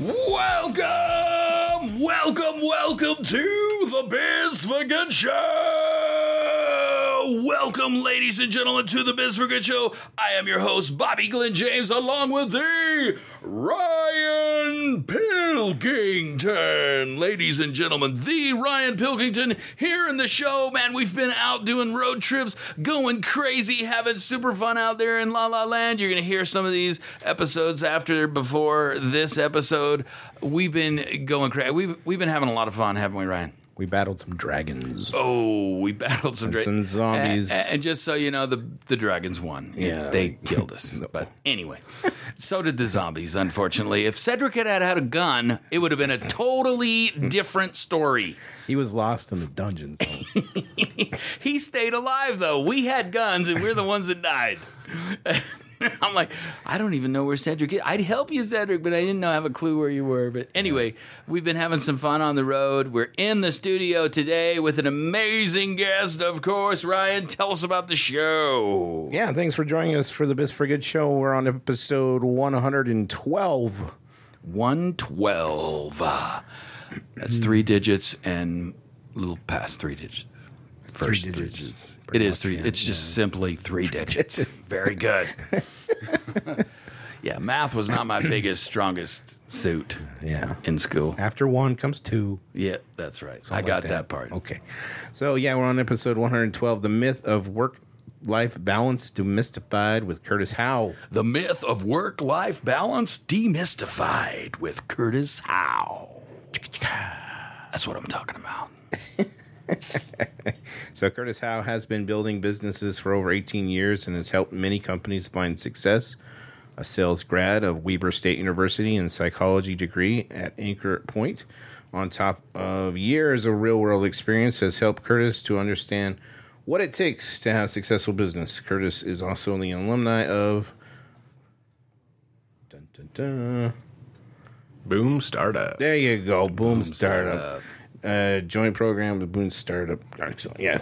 Welcome, welcome, welcome to the Biz for Good Show. Welcome, ladies and gentlemen, to the Biz for Good Show. I am your host, Bobby Glenn James, along with the Ryan Pilkington. Ladies and gentlemen, the Ryan Pilkington here in the show. Man, we've been out doing road trips, going crazy, having super fun out there in La La Land. You're going to hear some of these episodes after, before this episode. We've been going crazy. We've, we've been having a lot of fun, haven't we, Ryan? We battled some dragons. Oh, we battled some, And some zombies. And, and just so you know, the the dragons won. Yeah. they killed us. But anyway, so did the zombies. Unfortunately, if Cedric had had a gun, it would have been a totally different story. He was lost in the dungeons. He stayed alive though. We had guns, and we're the ones that died. I'm like, I don't even know where Cedric is. I'd help you, Cedric, but I didn't know I have a clue where you were. But anyway, we've been having some fun on the road. We're in the studio today with an amazing guest, of course. Ryan, tell us about the show. yeah, thanks for joining us for the Biz for Good show. We're on episode 112. 112. Uh, That's three digits and a little past three digits. First Three three digits, digits. It is three. yeah, it's just simply three digits. Very good. yeah, math was not my biggest, strongest suit Yeah. in school. After one comes two. Yeah, that's right. I like got that. part. Okay. So, yeah, we're on episode 112 The Myth of Work Life Balance Demystified with Curtis Howe. The myth of work-life balance demystified with Curtis Howe. That's what I'm talking about. So, Curtis Howe has been building businesses for over 18 years and has helped many companies find success. A sales grad of Weber State University and psychology degree at Anchor Point, on top of years of real world experience, has helped Curtis to understand what it takes to have a successful business. Curtis is also the alumni of. Dun, dun, dun. Boom Startup. There you go. Boom, Startup. Uh, joint program with Boom Startup. Yeah.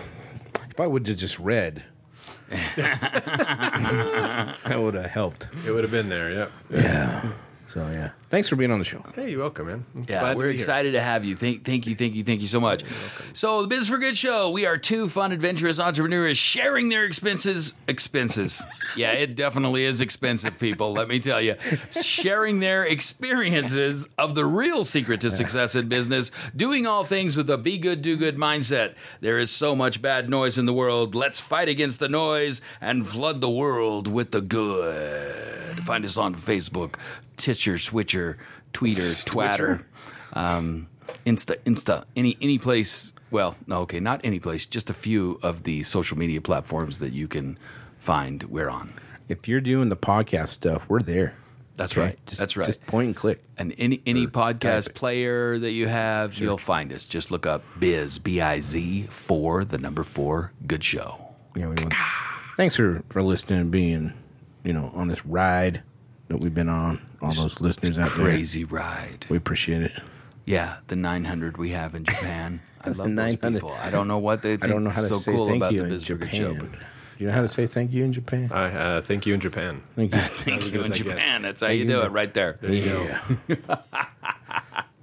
If I would have just read, that would have helped. It would have been there, yep. Yeah. So, yeah. Thanks for being on the show. Hey, you're welcome, man. I'm Yeah, glad we're be here. excited to have you. Thank, thank you, thank you, thank you so much. So, the Biz for Good show. We are two fun, adventurous entrepreneurs sharing their expenses. Expenses. yeah, it definitely is expensive, people. Let me tell you, sharing their experiences of the real secret to success in business, doing all things with a be good, do good mindset. There is so much bad noise in the world. Let's fight against the noise and flood the world with the good. Find us on Facebook, Titcher, Switcher, Tweeter, Twatter, um, Insta, Insta, any any place. Well, no, okay, not any place. Just a few of the social media platforms that you can find. We're on. If you're doing the podcast stuff, we're there. That's Okay? right. Just, That's right. Just point and click. and any any podcast player that you have, you'll find us. Just look up Biz B I Z four the number four. Good show. Yeah, we want, thanks for, for listening and being, you know, on this ride that we've been on. All those listeners out there. Crazy ride. We appreciate it. Yeah, the 900 we have in Japan. I love those 900. people. I don't know what they think I don't know how to so say cool thank about you the in Biz for show. Japan. You know how to say thank you in Japan? I uh, thank you in Japan. Thank you. Thank you in as get. Japan. That's how Thank you you do it right there. There you go.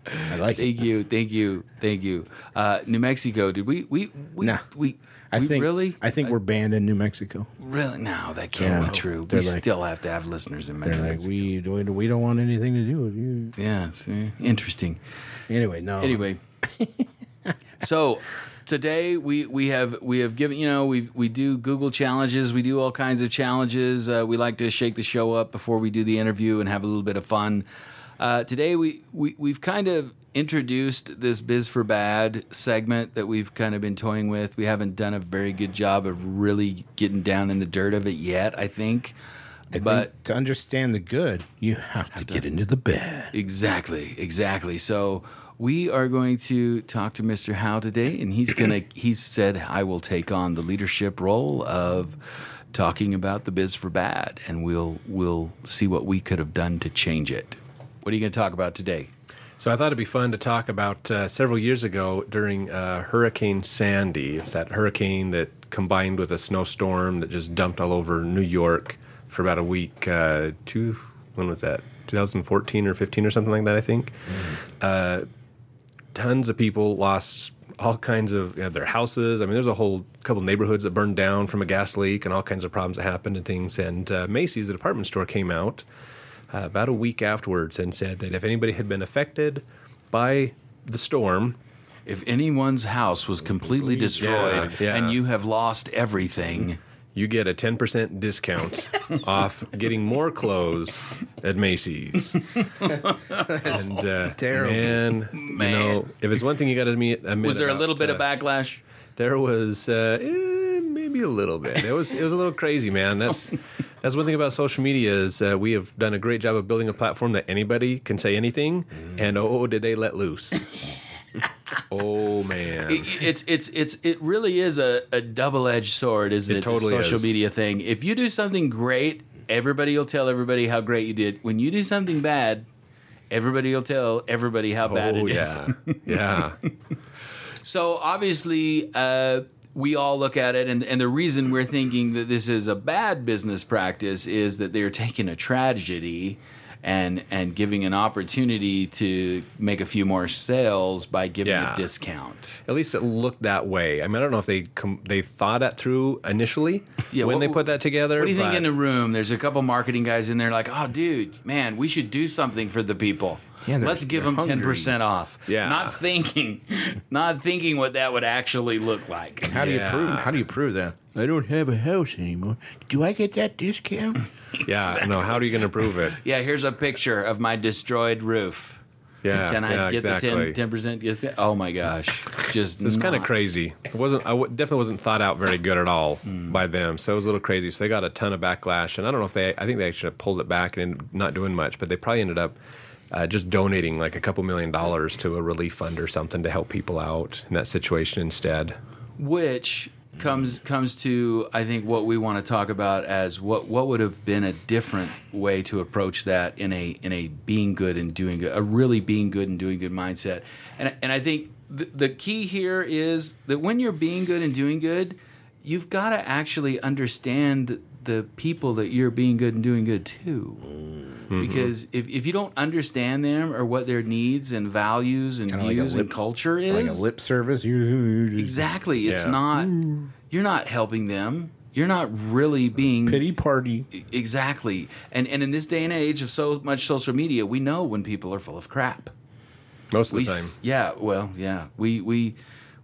I like it. Thank you, thank you, thank you. Uh, New Mexico, did we we we Nah. we, I we think really I think we're banned in New Mexico. really no, that can't Yeah. be true. They're we like- still have to have listeners in like, Mexico. we we we don't want anything to do with you. yeah, see? interesting. Anyway, no. Anyway, so today we we have we have given you know we we do Google challenges, we do all kinds of challenges. Uh, we like to shake the show up before we do the interview and have a little bit of fun. Uh, today we, we we've kind of introduced this biz for bad segment that we've kind of been toying with. We haven't done a very good job of really getting down in the dirt of it yet. I think. I but think to understand the good, you have, to, get into the bad. Exactly, exactly. So we are going to talk to Mr. Howe today, and he's gonna. He's said I will take on the leadership role of talking about the biz for bad, and we'll we'll see what we could have done to change it. What are you going to talk about today? So I thought it'd be fun to talk about uh, several years ago during uh, Hurricane Sandy. It's that hurricane that combined with a snowstorm that just dumped all over New York for about a week. Uh, two, when was that? 2014 or 15 or something like that, I think. Uh, tons of people lost all kinds of you know, their houses. I mean, there's a whole couple neighborhoods that burned down from a gas leak and all kinds of problems that happened and things. And uh, Macy's, the department store, came out uh, about a week afterwards and said that if anybody had been affected by the storm, If anyone's house was completely destroyed Yeah, yeah. and you have lost everything, you get a 10% discount off getting more clothes at Macy's. and uh, Terrible. Man, you know, if it's one thing you got to admit, admit was there a little bit of uh, backlash? There was uh, eh, maybe a little bit. It was it was a little crazy, man. That's that's one thing about social media is uh, we have done a great job of building a platform that anybody can say anything, and oh, did they let loose? oh man, It- it's it's it's it really is a, a double edged sword, isn't it? It totally the social is. media thing. If you do something great, everybody will tell everybody how great you did. When you do something bad, everybody will tell everybody how bad oh it is. yeah, yeah. So obviously, uh, we all look at it, and, and the reason we're thinking that this is a bad business practice is that they're taking a tragedy and and giving an opportunity to make a few more sales by giving Yeah. a discount. At least it looked that way. I mean, I don't know if they com- they thought that through initially Yeah, when what- they put that together. What do you think in the room? There's a couple marketing guys in there, like, oh, dude, man, we should do something for the people. Yeah, Let's give them ten percent off. Yeah. not thinking, not thinking what that would actually look like. How do you prove? How do you prove that? I don't have a house anymore. Do I get that discount? Yeah, no. How are you going to prove it? Yeah, here's a picture of my destroyed roof. Yeah, Can I yeah, get exactly. the 10 percent? Oh my gosh, just It's kind of crazy. It wasn't. I w- definitely wasn't thought out very good at all Hmm. by them. So it was a little crazy. So they got a ton of backlash, and I don't know if they. I think they should have pulled it back and not doing much, but they probably ended up uh, just donating like a couple million dollars to a relief fund or something to help people out in that situation instead. which comes comes to I think what we want to talk about as what what would have been a different way to approach that in a in a being good and doing good, a really being good and doing good mindset. And and I think the, the key here is that when you're being good and doing good, you've got to actually understand the people that you're being good and doing good to. Mm-hmm. Because if, if you don't understand them or what their needs and values and Kinda like a views and culture is, Like a lip service? Exactly. It's Yeah. not. Mm. You're not helping them. You're not really being pity party. exactly. And and in this day and age of so much social media, we know when people are full of crap. Most of We the time. yeah. Well, yeah. We we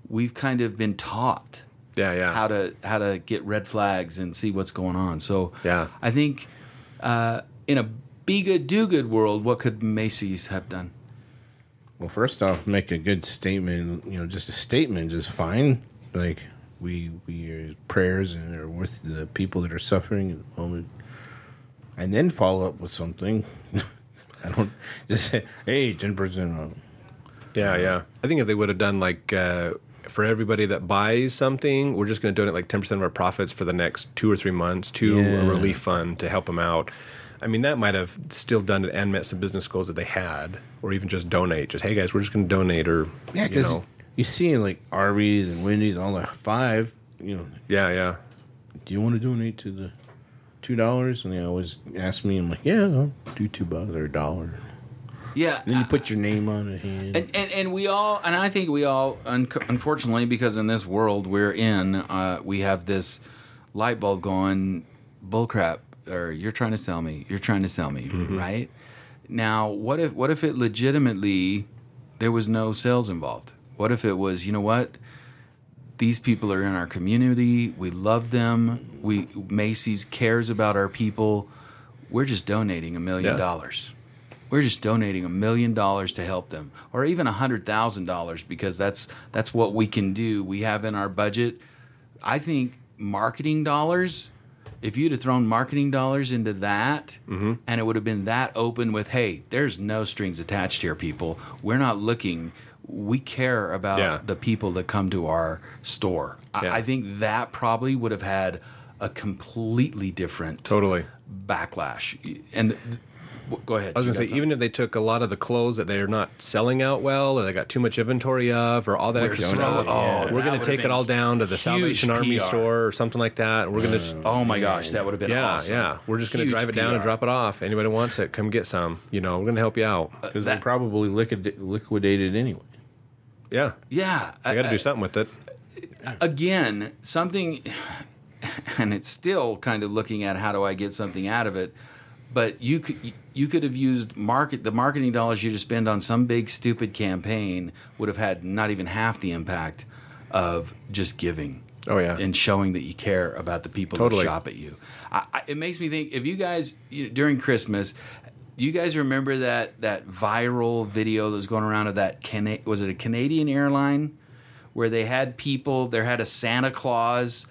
we've kind of been taught Yeah, yeah. how to how to get red flags and see what's going on. So Yeah. I think uh, in a be good do good world, what could Macy's have done? Well, first off, make a good statement. You know, just a statement is fine. Like we we are prayers and are with the people that are suffering at the moment, and then follow up with something. I don't just say, "Hey, ten percent off." Yeah, yeah. I think if they would have done like uh, for everybody that buys something, we're just going to donate like ten percent of our profits for the next two or three months to a relief fund to help them out. I mean, that might have still done it and met some business goals that they had, or even just donate. Just hey guys, we're just going to donate, or Yeah, you because know, you see in like Arby's and Wendy's, all the five. You know, yeah, yeah, do you want to donate to the two dollars? And they always ask me. I'm like, yeah, I'll do two bucks or a dollar. Yeah. Then you put your name on it. Hand. And, and and we all and I think we all un- unfortunately because in this world we're in uh, we have this light bulb going bullcrap or you're trying to sell me you're trying to sell me right now what if what if it legitimately there was no sales involved what if it was you know what these people are in our community we love them we Macy's cares about our people we're just donating a million dollars we're just donating a million dollars to help them or even a hundred thousand dollars because that's that's what we can do we have in our budget i think marketing dollars if you'd have thrown marketing dollars into that Mm-hmm. and it would have been that open with, hey, there's no strings attached here, people. We're not looking. We care about Yeah. the people that come to our store. I, Yeah. I think that probably would have had a completely different Totally. backlash. And go ahead. I was gonna say, even if they took a lot of the clothes that they're not selling out well, or they got too much inventory of, or all that extra so- stuff, oh, oh that we're going to take it all down to the huge Salvation Army PR. store or something like that. We're going to, oh, oh my gosh, that would have been yeah, awesome. yeah, we're just going to drive it down and drop it off. Anybody wants it, come get some. You know, we're going to help you out. Uh, because they that- probably liquid, liquidated anyway. Yeah, Yeah, I got to do something with it. Uh, again something and it's still kind of looking at how do i get something out of it but you could you could have used market the marketing dollars you just spend on some big stupid campaign would have had not even half the impact of just giving Oh, yeah. and showing that you care about the people Totally. that shop at you I, I, it makes me think if you guys you know, during christmas you guys remember that that viral video that was going around of that Cana- was it a canadian airline where they had people. There had a Santa Claus,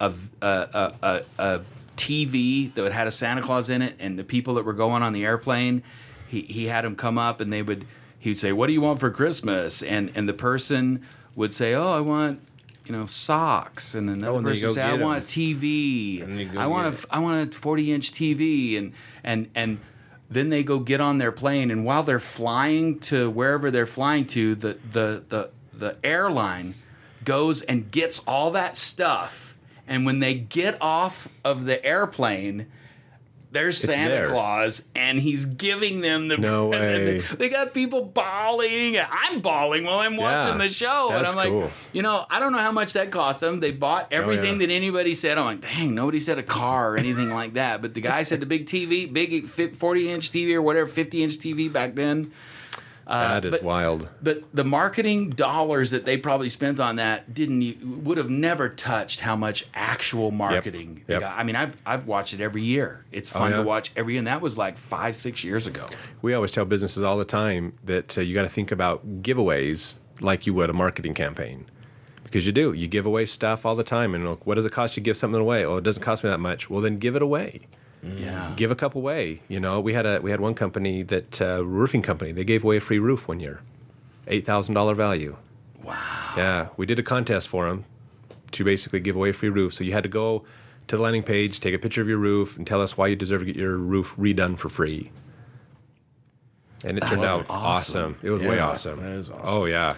a a, a, a, a TV that had a Santa Claus in it, and the people that were going on the airplane, he he had them come up and they would he would say, "What do you want for Christmas?" and and the person would say, "Oh, I want." You know socks, and another Oh, and then person go say, "I get want a TV. And you go I want a I want a 40 inch TV and and and then they go get on their plane and while they're flying to wherever they're flying to the the the the airline goes and gets all that stuff and when they get off of the airplane there's Santa there. Claus and he's giving them the No present. way. They got people bawling. I'm bawling while I'm watching the show. and I'm like, cool. you know, I don't know how much that cost them. They bought oh, everything Oh, yeah. that anybody said. I'm like, dang, nobody said a car or anything like that. But the guy said the big TV, big 40 inch TV or whatever, 50 inch TV back then. That is Uh, but- wild. But the marketing dollars that they probably spent on that didn't would have never touched how much actual marketing. they Yep. got. I mean, I've I've watched it every year. It's fun Oh, yeah? to watch every year, and that was like five six years ago. We always tell businesses all the time that uh, you got to think about giveaways like you would a marketing campaign. Because you do. You give away stuff all the time. And look, what does it cost you to give something away? Oh, it doesn't cost me that much. Well, then give it away. Yeah. Give a cup away. You know, we had a we had one company that uh, roofing company. They gave away a free roof one year, eight thousand dollar value. Wow. Yeah, we did a contest for them to basically give away a free roof. So you had to go to the landing page, take a picture of your roof, and tell us why you deserve to get your roof redone for free. And it turned out awesome. awesome. It was way awesome. that is awesome. Oh yeah,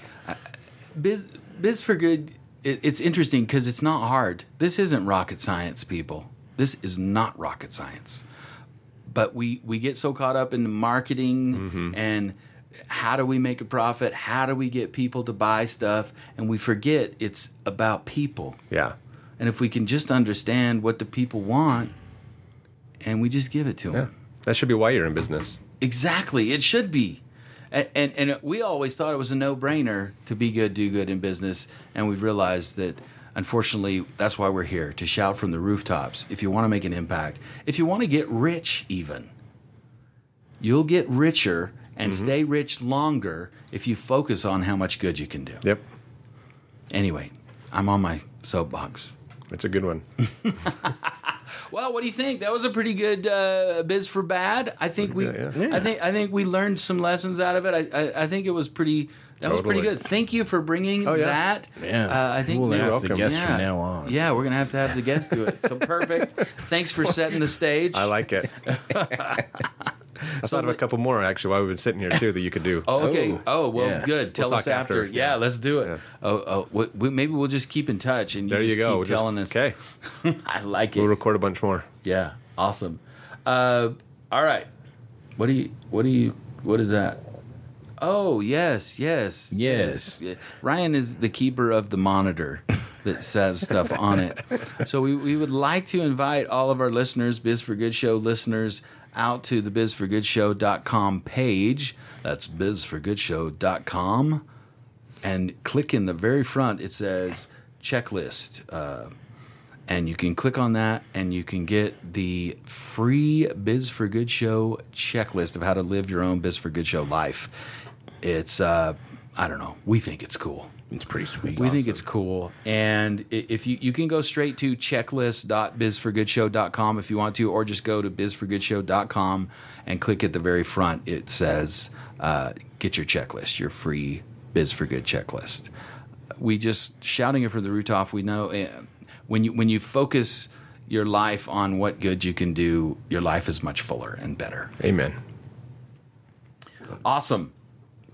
Biz Biz for Good. It, it's interesting because it's not hard. This isn't rocket science, people. This is not rocket science. But we we get so caught up in the marketing Mm-hmm. and how do we make a profit? How do we get people to buy stuff? And we forget it's about people. yeah, And if we can just understand what the people want, and we just give it to them. yeah. That should be why you're in business. Exactly. It should be. And, and, and we always thought it was a no brainer to be good, do good in business. And we've realized that, unfortunately, that's why we're here to shout from the rooftops. If you want to make an impact, if you want to get rich, even, you'll get richer and stay rich longer if you focus on how much good you can do. Yep, Anyway, I'm on my soapbox. it's a good one. Well, what do you think? That was a pretty good uh, biz for bad. I think we, good, yeah. I think, I think we learned some lessons out of it. I, I, I think it was pretty. That was pretty good. Thank you for bringing Oh, yeah. that. Yeah. uh, I think We'll there's- the welcome. guests yeah. from now on. Yeah, we're gonna have to have the guests do it. So perfect. Thanks for setting the stage. I like it. I thought of a couple more actually while we've been sitting here too that you could do. Oh, okay. Oh, Oh, well, yeah. good. Tell We'll us after. after. Yeah, Yeah. let's do it. Yeah. Oh, oh we, we, maybe we'll just keep in touch and you there just you go. keep We'll just- telling us. Okay, I like it. we'll record a bunch more. Yeah, awesome. Uh, all right. What do you? What do you? What is that? Oh yes, yes, Yes. Yeah. Ryan is the keeper of the monitor that says stuff on it. So we, we would like to invite all of our listeners, Biz for Good Show listeners, out to the bizforgoodshow.com page. That's bizforgoodshow.com. And click in the very front, it says checklist. Uh, and you can click on that and you can get the free Biz for Good Show checklist of how to live your own Biz for Good Show life. It's uh, I don't know. We think it's cool. It's pretty sweet. We think it's cool. And if you you can go straight to checklist.bizforgoodshow.com if you want to, or just go to bizforgoodshow.com and click at the very front. It says uh, get your checklist, your free Biz for Good checklist. We just shouting it from the rooftop. We know uh, when you when you focus your life on what good you can do, your life is much fuller and better. Amen. Awesome.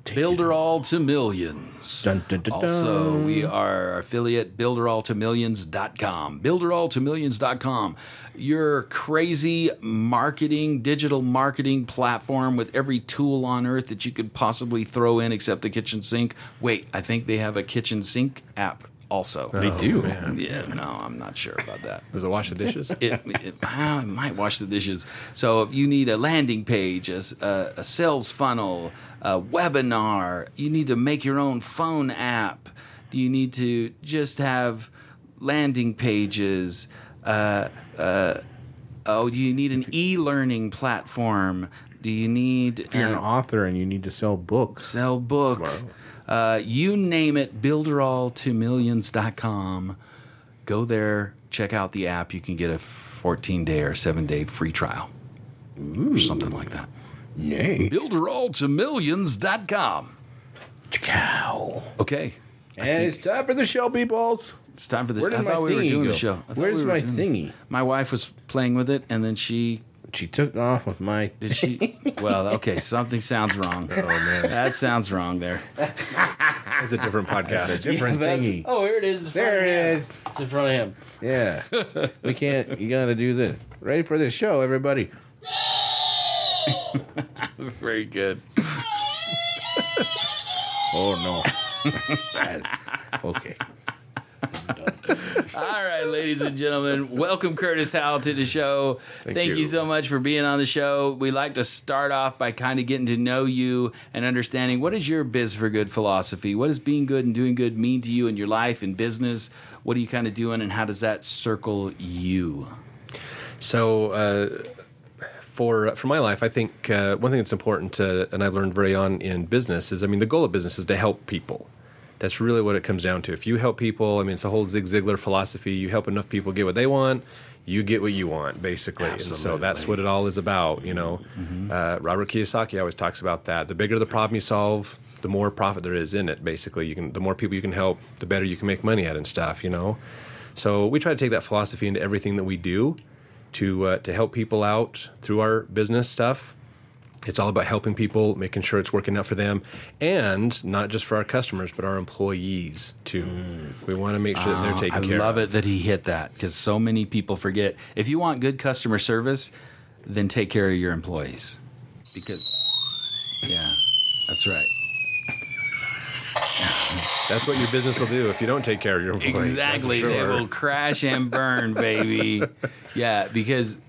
Builderall to Millions. Dun, dun, dun, Also, dun. we are affiliate builderalltomillions.com. Builderalltomillions.com. Your crazy marketing, digital marketing platform with every tool on earth that you could possibly throw in except the kitchen sink. Wait, I think they have a kitchen sink app also. They oh, do. Yeah, no, I'm not sure about that Does it wash the dishes? it, it, ah, I might wash the dishes. So if you need a landing page, a sales funnel, a webinar, you need to make your own phone app. Do you need to just have landing pages? Uh, uh, oh, do you need an e-learning platform? Do you need If you're an uh, author and you need to sell books, sell book? Uh, you name it, builderall2millions.com. Go there, check out the app. You can get a 14 day or 7 day free trial. Or something like that. Nay, Builderall2millions.com. cow. Okay. And it's time for the show, peoples. It's time for the. Where did I my thought we were thingy doing go? the show. I thought Where's we were my doing- thingy? My wife was playing with it, and then she She took off with my. did she. well, okay, something sounds wrong. Oh man, that sounds wrong there. It's a different podcast. A different That's- thingy. Oh, here it is. in front There of it him. is. It's in front of him. Yeah, we can't. You gotta do this. Ready for this show, everybody? Very good. Oh no, That's bad. Okay. All right, ladies and gentlemen, welcome Curtis Howell to the show. Thank, you. you. so much for being on the show. We like to start off by kind of getting to know you and understanding what is your biz for good philosophy? What does being good and doing good mean to you in your life and business? What are you kind of doing and how does that circle you? So, uh, for for my life, I think uh, one thing that's important, to, and I learned very on in business, is I mean the goal of business is to help people. That's really what it comes down to. If you help people, I mean it's a whole Zig Ziglar philosophy. You help enough people get what they want, you get what you want, basically. And so that's what it all is about. You know, uh, Robert Kiyosaki always talks about that. The bigger the problem you solve, the more profit there is in it. Basically, you can the more people you can help, the better you can make money at and stuff. You know. So we try to take that philosophy into everything that we do to uh, to help people out through our business stuff. It's all about helping people, making sure it's working out for them, and not just for our customers, but our employees too. We want to make sure that they're taken I care love of. it that he hit that because so many people forget. If you want good customer service, then take care of your employees. Because, yeah, that's right. That's what your business will do if you don't take care of your employees. Exactly. They will crash and burn, baby. Yeah, because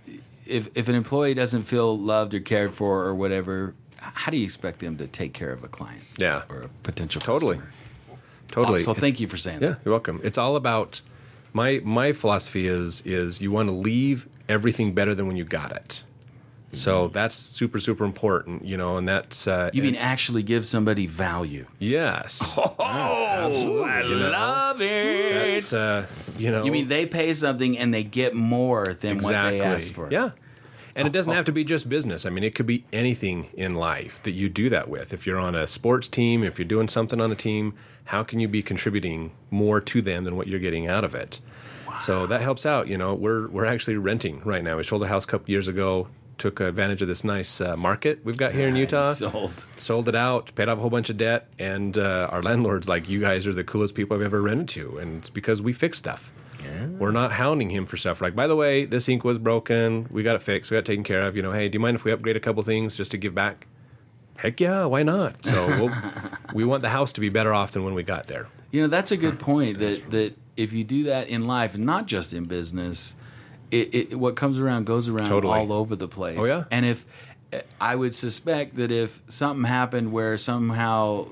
if if an employee doesn't feel loved or cared for or whatever, how do you expect them to take care of a client? Yeah. Or a potential Totally. customer? Totally. So thank you for saying Yeah, that. you're welcome. It's all about my my philosophy is is you want to leave everything better than when you got it. So that's super super important, you know, and that's uh, You mean actually give somebody value? yes. Oh, I you know, love it. That's uh, you know. You mean they pay something and they get more than what they asked for? Yeah. And it doesn't have to be just business. I mean, it could be anything in life that you do that with. If you're on a sports team, if you're doing something on a team, how can you be contributing more to them than what you're getting out of it? So that helps out. You know, we're we're actually renting right now. We sold a house a couple years ago. Took advantage of this nice uh, market we've got here in Utah. Sold. Sold it out, paid off a whole bunch of debt, and uh, our landlord's like, "You guys are the coolest people I've ever rented to," and it's because we fix stuff. Yeah. We're not hounding him for stuff. Like, by the way, this ink was broken. We got it fixed. We got it taken care of. You know, hey, do you mind if we upgrade a couple things just to give back? Heck yeah, why not? So we'll, we want the house to be better off than when we got there. You know, that's a good point. That that if you do that in life, not just in business, it, it what comes around goes around Totally. all over the place. Oh, yeah? And if I would suspect that if something happened where somehow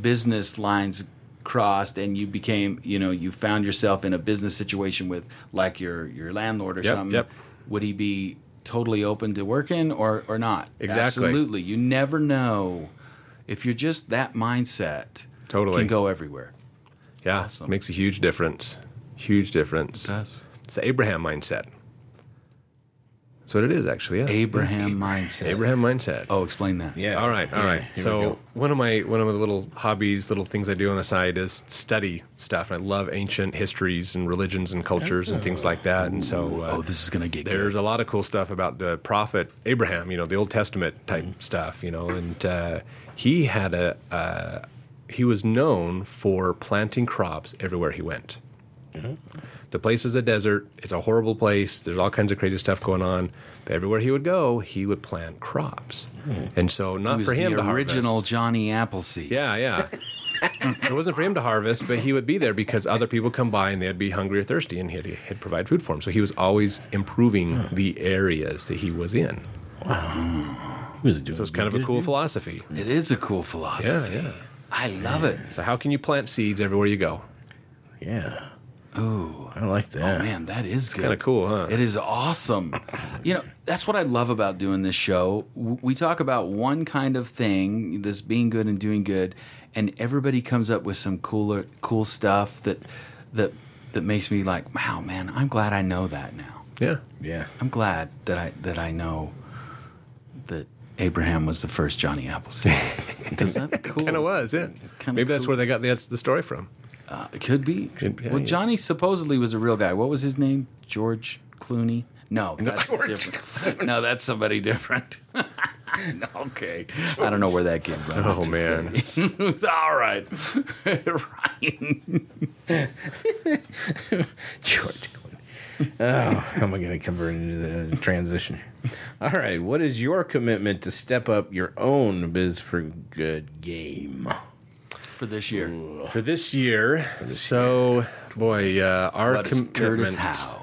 business lines crossed and you became, you know, you found yourself in a business situation with like your your landlord or Yep, something, yep. would he be totally open to working or or not? Exactly. Absolutely. You never know if you're just that mindset, Totally. can go everywhere. Yeah, Awesome. makes a huge difference. Huge difference. It's the Abraham mindset. That's what it is, actually. Yeah. Abraham mindset. Abraham mindset. Oh, explain that. Yeah. All right, all Yeah, right. So one of my one of the little hobbies, little things I do on the side is study stuff. And I love ancient histories and religions and cultures and things like that. And so uh, Oh, this is gonna get there's good. a lot of cool stuff about the prophet Abraham. You know, the Old Testament type Mm. stuff. You know, and uh, he had a uh, he was known for planting crops everywhere he went. Mm-hmm. The place is a desert. It's a horrible place. There's all kinds of crazy stuff going on. But everywhere he would go, he would plant crops. Hmm. And so, not for him the to original harvest. Johnny Appleseed. Yeah, yeah. it wasn't for him to harvest, but he would be there because other people come by and they'd be hungry or thirsty, and he'd, he'd provide food for them. So he was always improving hmm. the areas that he was in. Wow. He was doing So it's kind of a cool philosophy. It is a cool philosophy. Yeah, yeah. I love it. So how can you plant seeds everywhere you go? Yeah. Ooh. I like that. Oh man, that is good. Kind of cool, huh? It is awesome. You know, that's what I love about doing this show. We talk about one kind of thing, this being good and doing good, and everybody comes up with some cooler, cool stuff that that that makes me like, wow, man, I'm glad I know that now. Yeah. Yeah. I'm glad that I that I know that Abraham was the first Johnny Appleseed because that's cool. Kind of was, yeah. kinda Maybe that's where they got the, the story from. Uh, it could be. Could- yeah, well, yeah. Johnny supposedly was a real guy. What was his name? George Clooney? No, that's different. no, that's somebody different. okay, I don't know where that came from. Oh, man. All right, Ryan. George Clooney. Oh, how am I going to convert into the transition? All right. What is your commitment to step up your own Biz for Good game? For this year. For this year, so, boy, uh, our What is Curtis Howe?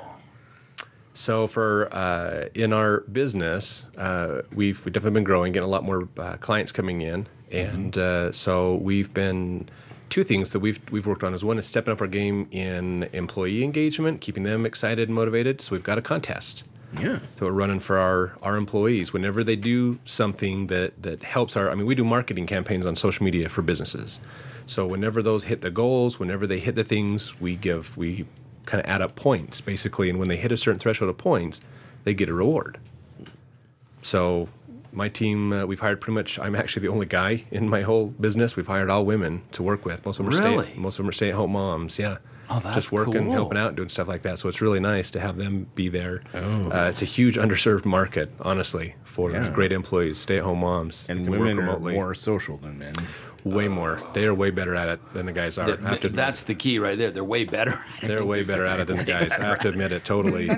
So for uh, in our business, uh, we've we've definitely been growing, getting a lot more uh, clients coming in, and uh, so we've been two things that we've we've worked on is one is stepping up our game in employee engagement, keeping them excited and motivated. So we've got a contest Yeah. that we're running for our our employees whenever they do something that that helps our. I mean, we do marketing campaigns on social media for businesses. So whenever those hit the goals, whenever they hit the things, we give we kind of add up points basically, and when they hit a certain threshold of points, they get a reward. So my team, uh, we've hired pretty much. I'm actually the only guy in my whole business. We've hired all women to work with. Most of them are Really? stay. Most of them are stay-at-home moms. Yeah. Oh, that's just working, cool. helping out, doing stuff like that. So it's really nice to have them be there. Uh, it's a huge underserved market, honestly, for Yeah. great employees, stay-at-home moms, And can women work are more social than men. way more. They are way better at it than the guys are. I have to that's the key right there. They're way better. They're way better at it than the guys. I have to admit it totally.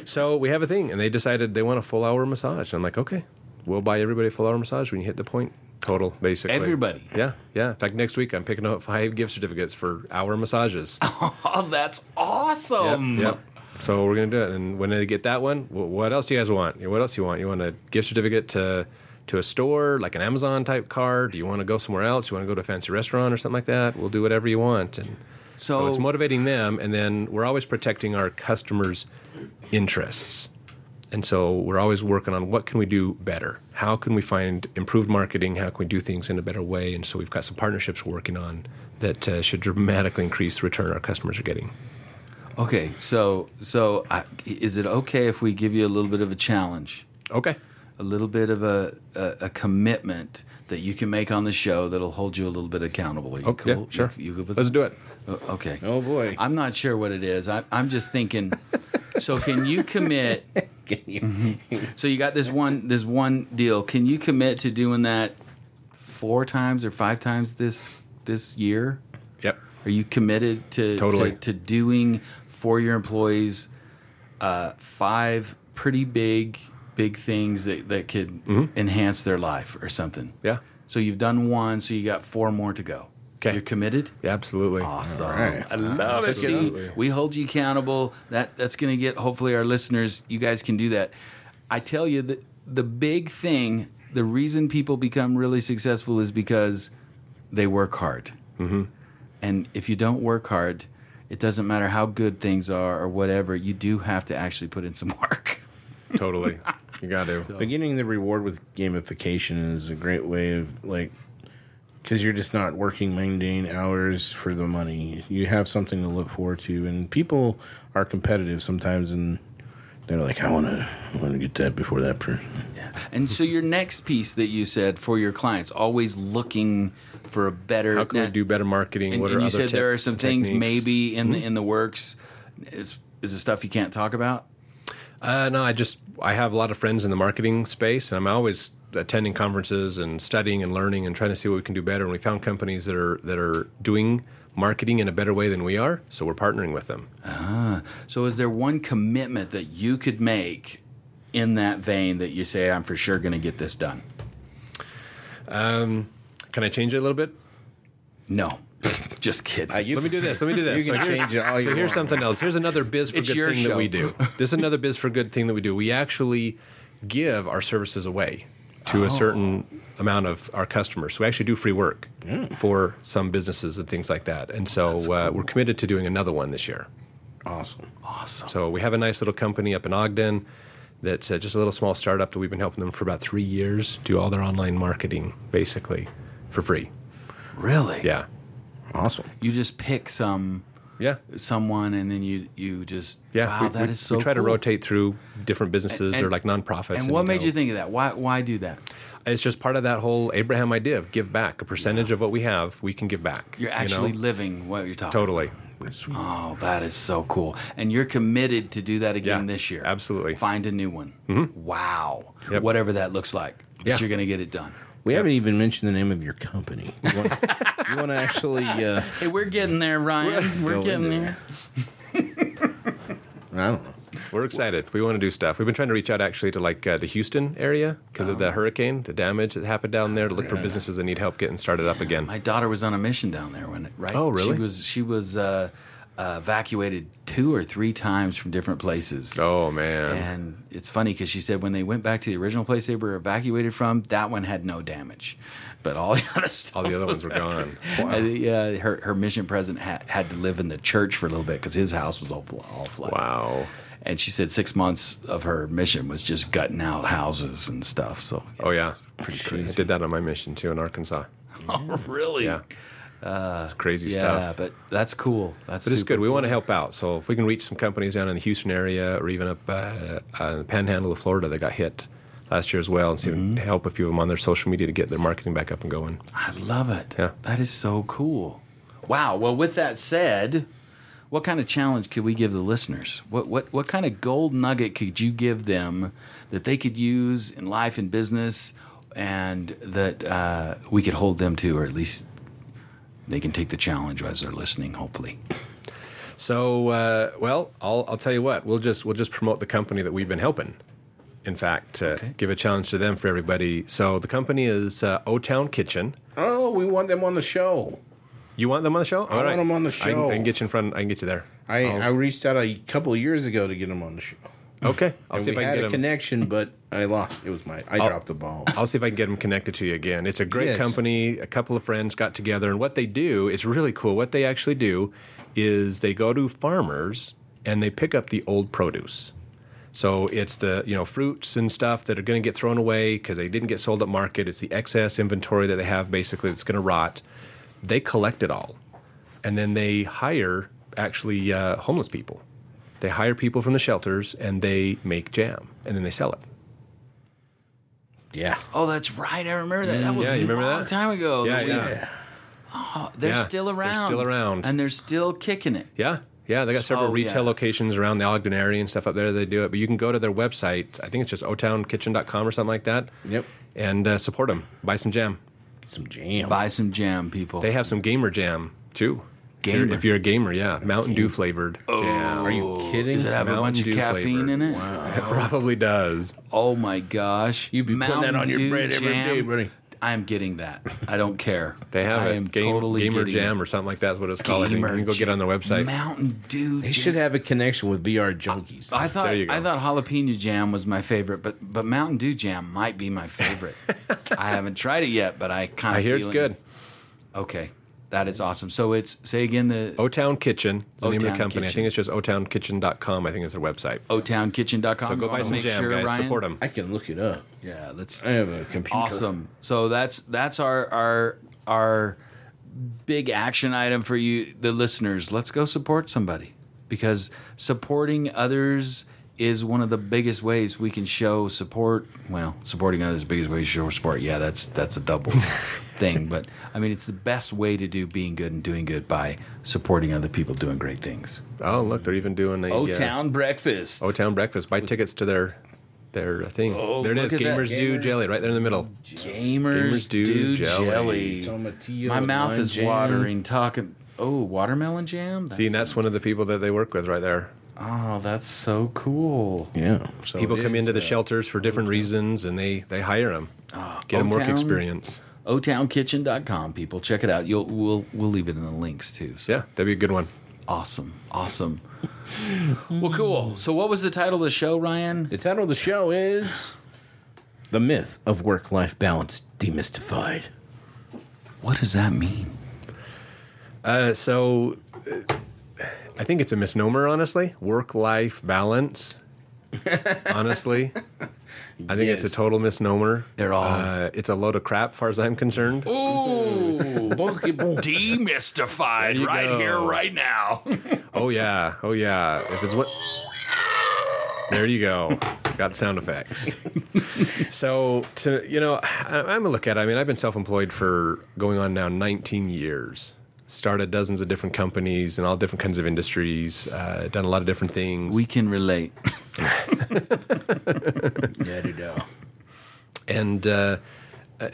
so we have a thing, and they decided they want a full hour massage. I'm like, okay, we'll buy everybody a full hour massage when you hit the point total, basically. Everybody. Yeah, yeah. In fact, next week I'm picking up five gift certificates for hour massages. Oh, that's awesome. Yep. So we're gonna do it, and when they get that one, what else do you guys want? What else do you want? You want a gift certificate to to a store, like an Amazon type card? Do you want to go somewhere else? You want to go to a fancy restaurant or something like that? We'll do whatever you want. And so, So- it's motivating them, and then we're always protecting our customers' interests. And so we're always working on what can we do better? How can we find improved marketing? How can we do things in a better way? And so we've got some partnerships we're working on that uh, should dramatically increase the return our customers are getting. Okay, so so uh, is it okay if we give you a little bit of a challenge? Okay. a little bit of a, a, a commitment that you can make on the show that'll hold you a little bit accountable. You Okay, cool? sure. You, you good with Let's that? do it. Okay. Oh, boy. I'm not sure what it is. I, I'm just thinking. so can you commit? So you got this one this one deal. Can you commit to doing that four times or five times this this year? Yep. Are you committed to Totally. to, to doing for your employees uh, five pretty big big things that, that could enhance their life or something? Mm-hmm. Yeah. So you've done one, so you got four more to go. 'Kay. You're committed? Absolutely. Awesome. right. I love it. See, we hold you accountable. That that's going to get hopefully our listeners. You guys can do that. I tell you that the big thing, the reason people become really successful is because they work hard. Mm-hmm. And if you don't work hard, it doesn't matter how good things are or whatever. You do have to actually put in some work. Totally. You got to. Beginning the reward with gamification is a great way of like because you're just not working mundane hours for the money. You have something to look forward to, and people are competitive sometimes, and they're like, "I want to, I want to get that before that person." Yeah. And so your next piece that you said for your clients, always looking for a better. How can we do better marketing? And, what and are you other said there are some and things techniques? Mm-hmm. maybe in the in the works. Is is the stuff you can't talk about? Uh, no, I just I have a lot of friends in the marketing space, and I'm always attending conferences and studying and learning and trying to see what we can do better. And we found companies that are that are doing marketing in a better way than we are, so we're partnering with them. Ah, So is there one commitment that you could make in that vein that you say I'm for sure going to get this done? Um, Can I change it a little bit? No. Just kidding. you- Let me do this. Let me do this. So here's, it all so here's something else. Here's another biz for It's good thing show. that we do. This is another biz for good thing that we do. We actually give our services away to a certain amount of our customers. So we actually do free work for some businesses and things like that. And so uh, we're committed to doing another one this year. Awesome. awesome. So we have a nice little company up in Ogden that's uh, just a little small startup that we've been helping them for about three years do all their online marketing basically for free. Really? Yeah. Awesome. You just pick some Yeah. someone and then you you just Yeah, wow we, that we- is so we try to rotate through different businesses And- or like nonprofits. And what we made go- you think of that? Why why do that? It's just part of that whole Abraham idea of give back. A percentage of what we have, we can give back. You're you actually know? living what you're talking. totally. Oh, that is so cool. And you're committed to do that again Yeah, this year. absolutely. Find a new one. Mm-hmm. Wow. Yep. Whatever that looks like. But Yeah. you're going to get it done. We haven't even mentioned the name of your company. You want, to actually? Uh, Hey, we're getting there, Ryan. We're Go getting into there. I don't know. We're excited. We want to do stuff. We've been trying to reach out actually to like uh, the Houston area because of the hurricane, the damage that happened down there, to look for businesses that need help getting started up again. My daughter was on a mission down there when it, right? Oh, really? She was she was uh, uh, evacuated two or three times from different places. Oh man. And it's funny because she said when they went back to the original place they were evacuated from, that one had no damage, but all the other stuff, All the other ones were gone. Uh, yeah, her her mission president had, had to live in the church for a little bit because his house was all, all flooded. Wow. And she said six months of her mission was just gutting out houses and stuff. So, Oh yeah. pretty I crazy. did that on my mission too in Arkansas. Oh, really? Yeah. It's crazy Yeah, stuff. Yeah, but that's cool. That's But it's good. We want to help out. So if we can reach some companies down in the Houston area or even up uh, uh, in the Panhandle of Florida that got hit last year as well, and see Mm-hmm. help a few of them on their social media to get their marketing back up and going. I love it. Yeah. That is so cool. Wow. Well, with that said, what kind of challenge could we give the listeners? What what what kind of gold nugget could you give them that they could use in life and business, and that uh, we could hold them to, or at least they can take the challenge as they're listening. Hopefully. So, uh, well, I'll, I'll tell you what. We'll just we'll just promote the company that we've been helping. In fact, uh, Okay. give a challenge to them for everybody. So the company is uh, O Town Kitchen. Oh, we want them on the show. You want them on the show? All want them on the I can, show. I can get you in front. I can get you there. I, Oh. I reached out a couple of years ago to get them on the show. Okay, I'll And see if we I had can a get them. connection, but I lost. It was my. I dropped the ball. I'll see if I can get them connected to you again. It's a great Yes. company. A couple of friends got together, and what they do is really cool. What they actually do is they go to farmers and they pick up the old produce. So it's the you know fruits and stuff that are going to get thrown away because they didn't get sold at market. It's the excess inventory that they have basically that's going to rot. They collect it all, and then they hire actually uh, homeless people. They hire people from the shelters and they make jam and then they sell it. Yeah. Oh, that's right. I remember that. That was yeah, you a long that? time ago. Yeah, That we- yeah. They're Yeah, still around. they're still around. and they're still kicking it. Yeah, yeah, they got several Oh, retail yeah. locations around the Ogden area and stuff up there. They do it, but you can go to their website. I think it's just otownkitchen.com or something like that. Yep. And uh, support them. Buy some jam. Some jam. Buy some jam, people. They have some gamer jam too. If you're- Gamer? If you're a gamer, yeah, Mountain Dew flavored oh, jam. Are you kidding? Does it have a Mountain bunch of Dew caffeine flavor. in it? Wow. It probably does. Oh my gosh! you'd be putting that on your Dew bread every jam? day, buddy. I'm getting that. I don't care. They have I a am game, totally gamer getting jam it. or something like that is what it's called. I think. Gamer You can go get it on their website. Mountain Dew. They jam. should have a connection with VR junkies. I thought There you go. I thought jalapeno jam was my favorite, but but Mountain Dew jam might be my favorite. I haven't tried it yet, but I kind of I hear it's good. Okay, that is awesome. So it's say again the O Town Kitchen is the name of the O-Town company. I Kitchen. think it's just otownkitchen.com. I think is their website. otownkitchen.com. So go buy some make jam, sure, guys. Ryan. Support them. I can look it up. Yeah, let's I have a computer. awesome. So that's that's our our our big action item for you, the listeners. Let's go support somebody because supporting others is one of the biggest ways we can show support. Well, supporting others is the biggest way to show support. Yeah, that's that's a double thing, but I mean it's the best way to do being good and doing good by supporting other people doing great things. Oh, look, they're even doing a O uh, Town Breakfast. O Town breakfast. Buy tickets to their their uh, thing. Oh, there it is. look at that. Gamers do Gamers jelly right there in the middle. Gamers, Gamers do, do jelly. jelly. Tomatillo My mouth is jam. watering. Talking. Oh, watermelon jam. See, and that's one of the people that they work with right there. Oh, that's so cool. Yeah. So People come is, into the uh, shelters for different reasons, and they they hire them, get them work experience. otownkitchen.com people check it out you'll we'll we'll leave it in the links too so Yeah, that'd be a good one. awesome awesome well cool so what was the title of the show ryan The title of the show is The Myth of Work Life Balance Demystified. what does that mean Uh, so, uh, I think it's a misnomer, honestly. Work life balance. honestly, I think it's a total misnomer. They're all- Uh, it's a load of crap, far as I'm concerned. Ooh, Bonky demystified right go. here, right now. Oh yeah, oh yeah. If it's what, there you go. Got sound effects. so to you know, I, I'm gonna look at. it. I mean, I've been self-employed for going on now 19 years. Started dozens of different companies in all different kinds of industries. Uh, done a lot of different things. we can relate. and uh, uh,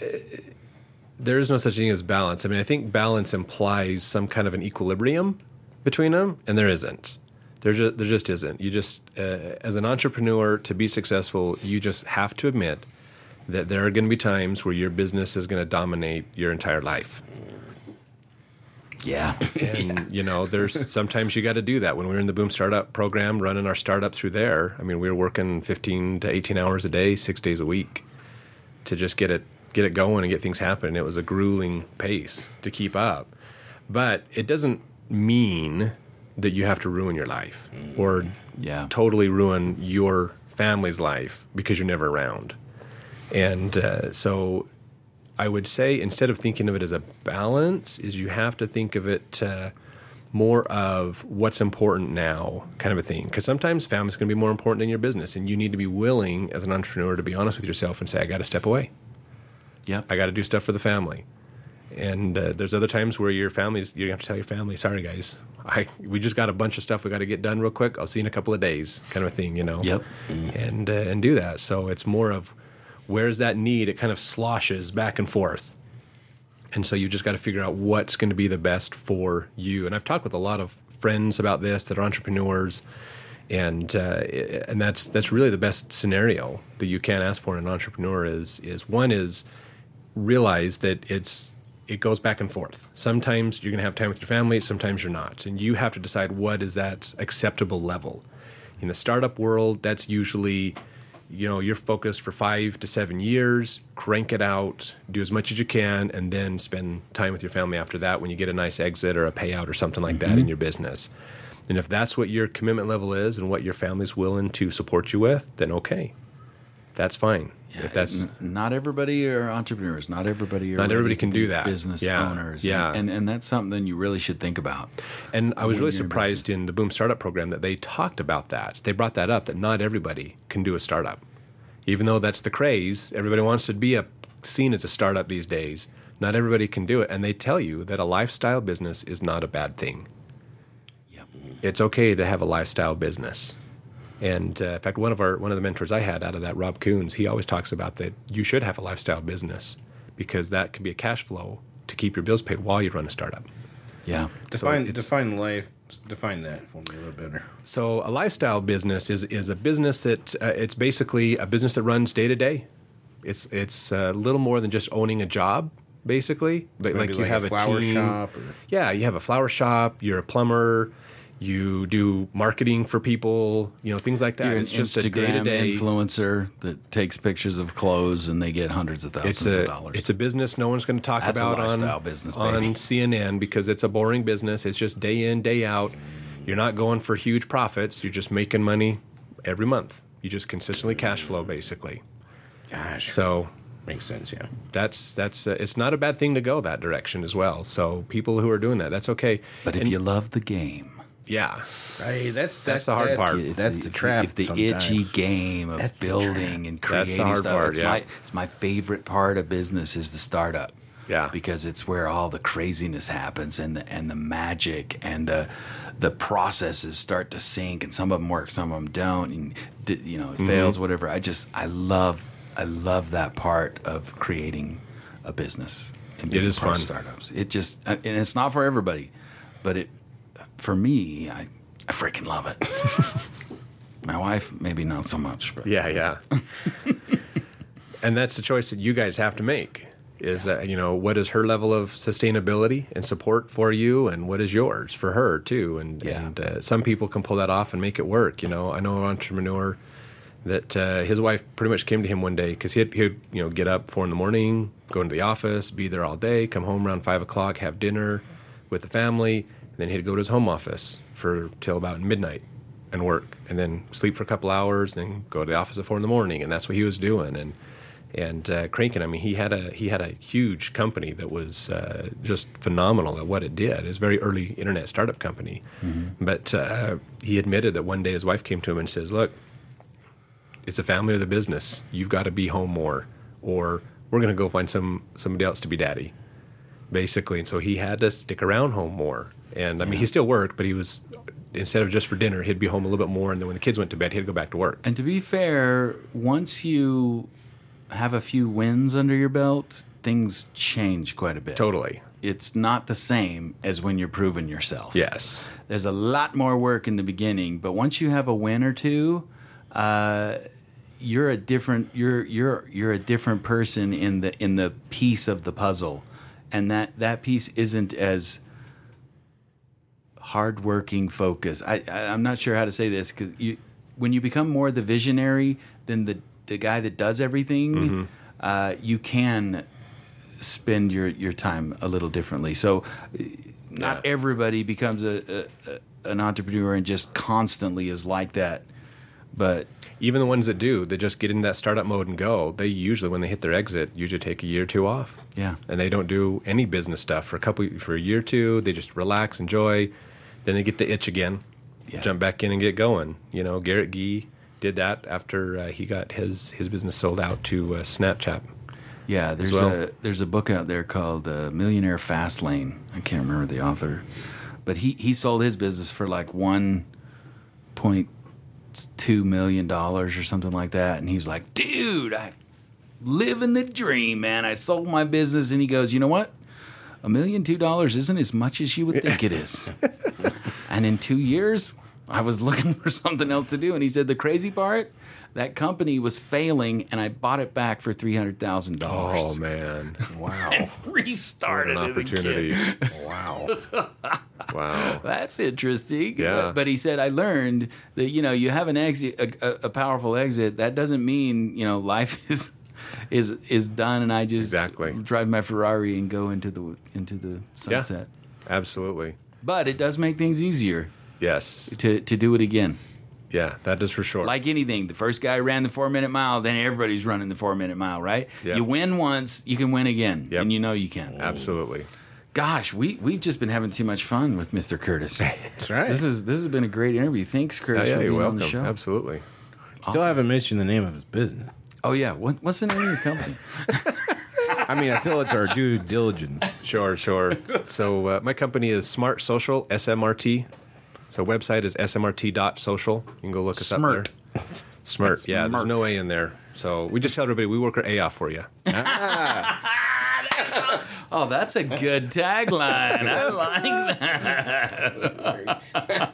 there is no such thing as balance. I mean, I think balance implies some kind of an equilibrium between them, and there isn't. There just, there just isn't. You just, uh, as an entrepreneur, to be successful, you just have to admit that there are going to be times where your business is going to dominate your entire life. Yeah. And you know, there's sometimes you got to do that. When we were in the Boom Startup program, running our startup through there, I mean, we were working 15 to 18 hours a day, six days a week, to just get it get it going and get things happening. It was a grueling pace to keep up, but it doesn't mean that you have to ruin your life or Yeah. totally ruin your family's life because you're never around. And uh, so I would say instead of thinking of it as a balance, is you have to think of it uh, more of what's important now, kind of a thing. Because sometimes family's going to be more important than your business, and you need to be willing as an entrepreneur to be honest with yourself and say, "I got to step away. Yeah, I got to do stuff for the family." And uh, there's other times where your family's you have to tell your family, "Sorry guys, I we just got a bunch of stuff we got to get done real quick. I'll see you in a couple of days," kind of a thing, you know. Yep. And uh, and do that. So it's more of where's that need? It kind of sloshes back and forth. And so you just got to figure out what's going to be the best for you. And I've talked with a lot of friends about this that are entrepreneurs, and uh, and that's that's really the best scenario that you can ask for in an entrepreneur is is one is realize that it's it goes back and forth. Sometimes you're going to have time with your family, sometimes you're not, and you have to decide what is that acceptable level. In the startup world, that's usually you know you're focused for five to seven years crank it out do as much as you can and then spend time with your family after that when you get a nice exit or a payout or something like that in mm-hmm. your business. And if that's what your commitment level is and what your family's willing to support you with then okay. That's fine if that's N- not everybody are entrepreneurs. Not everybody are Not everybody can do that. Business Yeah. owners. Yeah. And, and and that's something you really should think about. And I was really surprised business. in the Boom Startup program that they talked about that. They brought that up that not everybody can do a startup. Even though that's the craze, everybody wants to be a, seen as a startup these days. Not everybody can do it. And they tell you that a lifestyle business is not a bad thing. Yep. It's okay to have a lifestyle business. And uh, in fact, one of our one of the mentors I had out of that, Rob Coons, he always talks about that you should have a lifestyle business because that can be a cash flow to keep your bills paid while you run a startup. Yeah. Define it's- define life. Define that for me a little better. So a lifestyle business is is a business that uh, it's basically a business that runs day to day. It's it's a little more than just owning a job, basically. But like you have a a, flower team. shop. Or, Yeah, you have a flower shop. You're a plumber. You do marketing for people. You know things like that. You're an it's just a day-to-day influencer that takes pictures of clothes and they get hundreds of thousands a of dollars. it's a business no one's going to talk That's about on business, on. CNN because it's a boring business. It's just day in day out. You're not going for huge profits. You're just making money every month. You just consistently cash flow basically. gosh, So Makes sense. Yeah. That's that's uh, it's not a bad thing to go that direction as well. So people who are doing that, that's okay. But if And- you love the game, yeah, Right. That's That's the hard part. if That's the trap. If the sometimes. itchy game of That's building and That's creating the hard stuff, part, it's yeah. my it's my favorite part of business is the startup. Yeah. because it's where all the craziness happens and the and the magic and the the processes start to sink and some of them work, some of them don't, and you know it Mm-hmm. fails, whatever. I just I love I love that part of creating a business. And being is part of fun. startups. It just and it's not for everybody, but it for me, I I freaking love it. My wife, maybe not so much, but yeah, yeah. and that's the choice that you guys have to make. Is that you know what is her level of sustainability and support for you, and what is yours for her too? And Yeah. and uh, some people can pull that off and make it work. You know, I know an entrepreneur that uh, his wife pretty much came to him one day because he'd, he'd you know get up four in the morning, go into the office, be there all day, come home around five o'clock, have dinner with the family, then he'd go to his home office for till about midnight and work, and then sleep for a couple hours, then go to the office at four in the morning, and that's what he was doing, and and uh, cranking. I mean, he had a he had a huge company that was uh, just phenomenal at what it did. It's a very early internet startup company, but uh, he admitted that one day his wife came to him and says, "Look, it's a family or the business. You've got to be home more, or we're going to go find some somebody else to be daddy." Basically, and so he had to stick around home more. And I mean, he still worked, but he was instead of just for dinner, he'd be home a little bit more. And then when the kids went to bed, he'd go back to work. And to be fair, once you have a few wins under your belt, things change quite a bit. Totally. It's not the same as when you're proving yourself. Yes. There's a lot more work in the beginning, but once you have a win or two, uh, you're a different you're you're you're a different person in the in the piece of the puzzle, and that that piece isn't as hardworking focus. I, I I'm not sure how to say this because you when you become more the visionary than the the guy that does everything, uh, you can spend your your time a little differently. So uh, not Yeah. everybody becomes a, a, a an entrepreneur and just constantly is like that. But Even the ones that do, they just get into that startup mode and go. They usually, when they hit their exit, usually take a year or two off. Yeah. And they don't do any business stuff for a couple for a year or two. They just relax, enjoy. Then they get the itch again, Yeah. jump back in and get going. You know, Garrett Gee did that after uh, he got his his business sold out to uh, Snapchat. yeah, there's well. a there's a book out there called uh, Millionaire Fast Lane. I can't remember the author, but he he sold his business for like one point two million dollars or something like that, and he was like, "Dude, I live in the dream, man. I sold my business," and he goes, "You know what? A million two dollars isn't as much as you would think it is." and in two years, I was looking for something else to do, and he said, "The crazy part." That company was failing, and I bought it back for three hundred thousand dollars. Oh man, Wow. restarted what an it opportunity! wow. wow. That's interesting. Yeah. But, but he said, I learned that you know you have an exit, a, a, a powerful exit. That doesn't mean you know life is is is done, and I just Exactly. drive my Ferrari and go into the into the sunset. Absolutely. But it does make things easier Yes. to to do it again. Yeah, that is for sure. Like anything, the first guy ran the four minute mile, then everybody's running the four minute mile, right? Yeah. You win once, you can win again, Yep. and you know you can. Absolutely. Gosh, we we've just been having too much fun with Mr. Curtis. That's right. This is this has been a great interview. Thanks, Oh, Curtis, yeah, for you're being on welcome. the show. Absolutely. Still haven't mentioned the name of his business. Oh yeah, what, what's the name of your company? I mean, I feel it's our due diligence. Sure, sure. so uh, my company is Smart Social, SMRT. So website is smrt.social. You can go look us Smart. up there. Smart. Yeah, Smart. there's no A in there. So we just tell everybody we work our A off for you. Oh, that's a good tagline. I like that.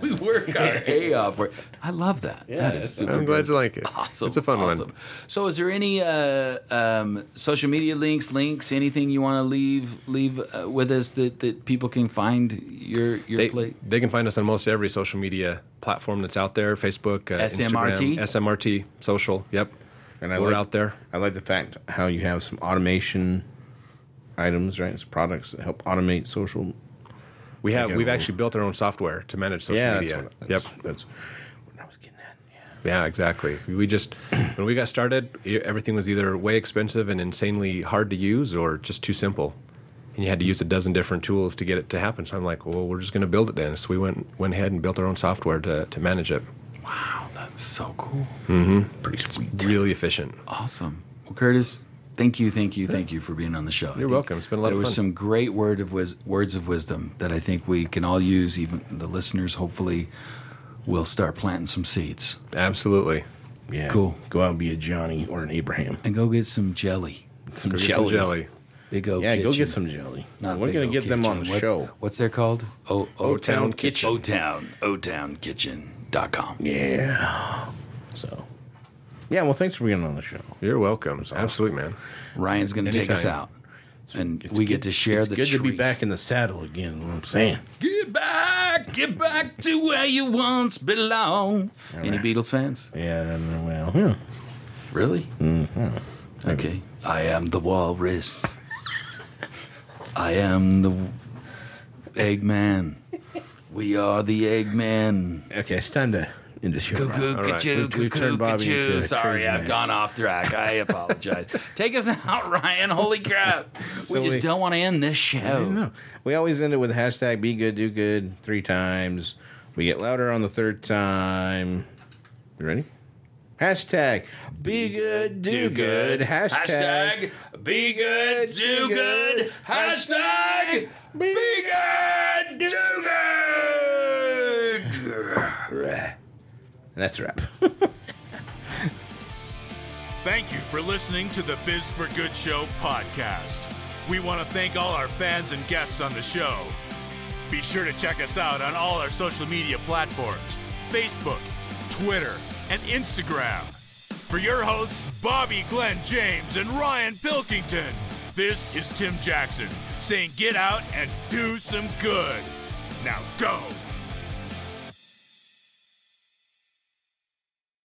we work our A off. I love that. that is super. I'm glad you like it. Awesome. It's a fun awesome. one. So, is there any uh, um, social media links, links, anything you want to leave leave uh, with us that, that people can find your your They, play? they can find us on most every social media platform that's out there Facebook, uh, SMRT? Instagram, SMRT, social. Yep. And I We're like, out there. I like the fact how you have some automation items, right? It's products that help automate social. We have we've actually built our own software to manage social yeah, media. that's what, that's, yep. that's what I was getting at. Yeah. Yeah, exactly. We just when we got started, e- everything was either way expensive and insanely hard to use, or just too simple. And you had to use a dozen different tools to get it to happen. So I'm like, well, we're just going to build it then. So we went went ahead and built our own software to to manage it. Wow, that's so cool. Mm-hmm. Pretty sweet. Really efficient. Awesome. Well, Curtis, thank you, thank you, thank you for being on the show. You're welcome. It's been a lot there of was some great word of wis- words of wisdom that I think we can all use. Even the listeners, hopefully, will start planting some seeds Absolutely. Yeah. Cool. Go out and be a Johnny or an Abraham. and go get some jelly. Some Go get jelly. some jelly. Big O Yeah, Kitchen. go get some jelly. Not We're gonna O get them on the What's- show. What's they're called? O O-Town Kitchen. O Town O Town Kitchen.com. Yeah. So. Yeah. Well, thanks for being on the show. You're welcome. Absolutely, man. Ryan's going to take us Anytime. out, and It's we good- get to share it's the good to be treat. back in the saddle again. You know what I'm saying. Get back, get back to where you once belong. Any. Beatles fans? Yeah. Well. Yeah. Really? Mm-hmm. Okay. I am the walrus. I am the Eggman. We are the Eggman. Okay. It's time to end the show. Rob. Cuckoo, All right. cuckoo, We've- we've cuckoo, turned Bobby cuckoo. Sorry, I've man. gone off track. I apologize. Take us out, Ryan. Holy crap. So we just we- don't want to end this show. No. We always end it with hashtag be good, do good three times. We get louder on the third time. You ready? Hashtag be good, do, good. Hashtag, be good, do good. Hashtag be good, do good. And that's a wrap. Thank you for listening to the Biz for Good Show podcast. We want to thank all our fans and guests on the show. Be sure to check us out on all our social media platforms Facebook, Twitter, and Instagram. For your hosts, Bobby Glenn James and Ryan Pilkington, this is Tim Jackson saying get out and do some good. Now go.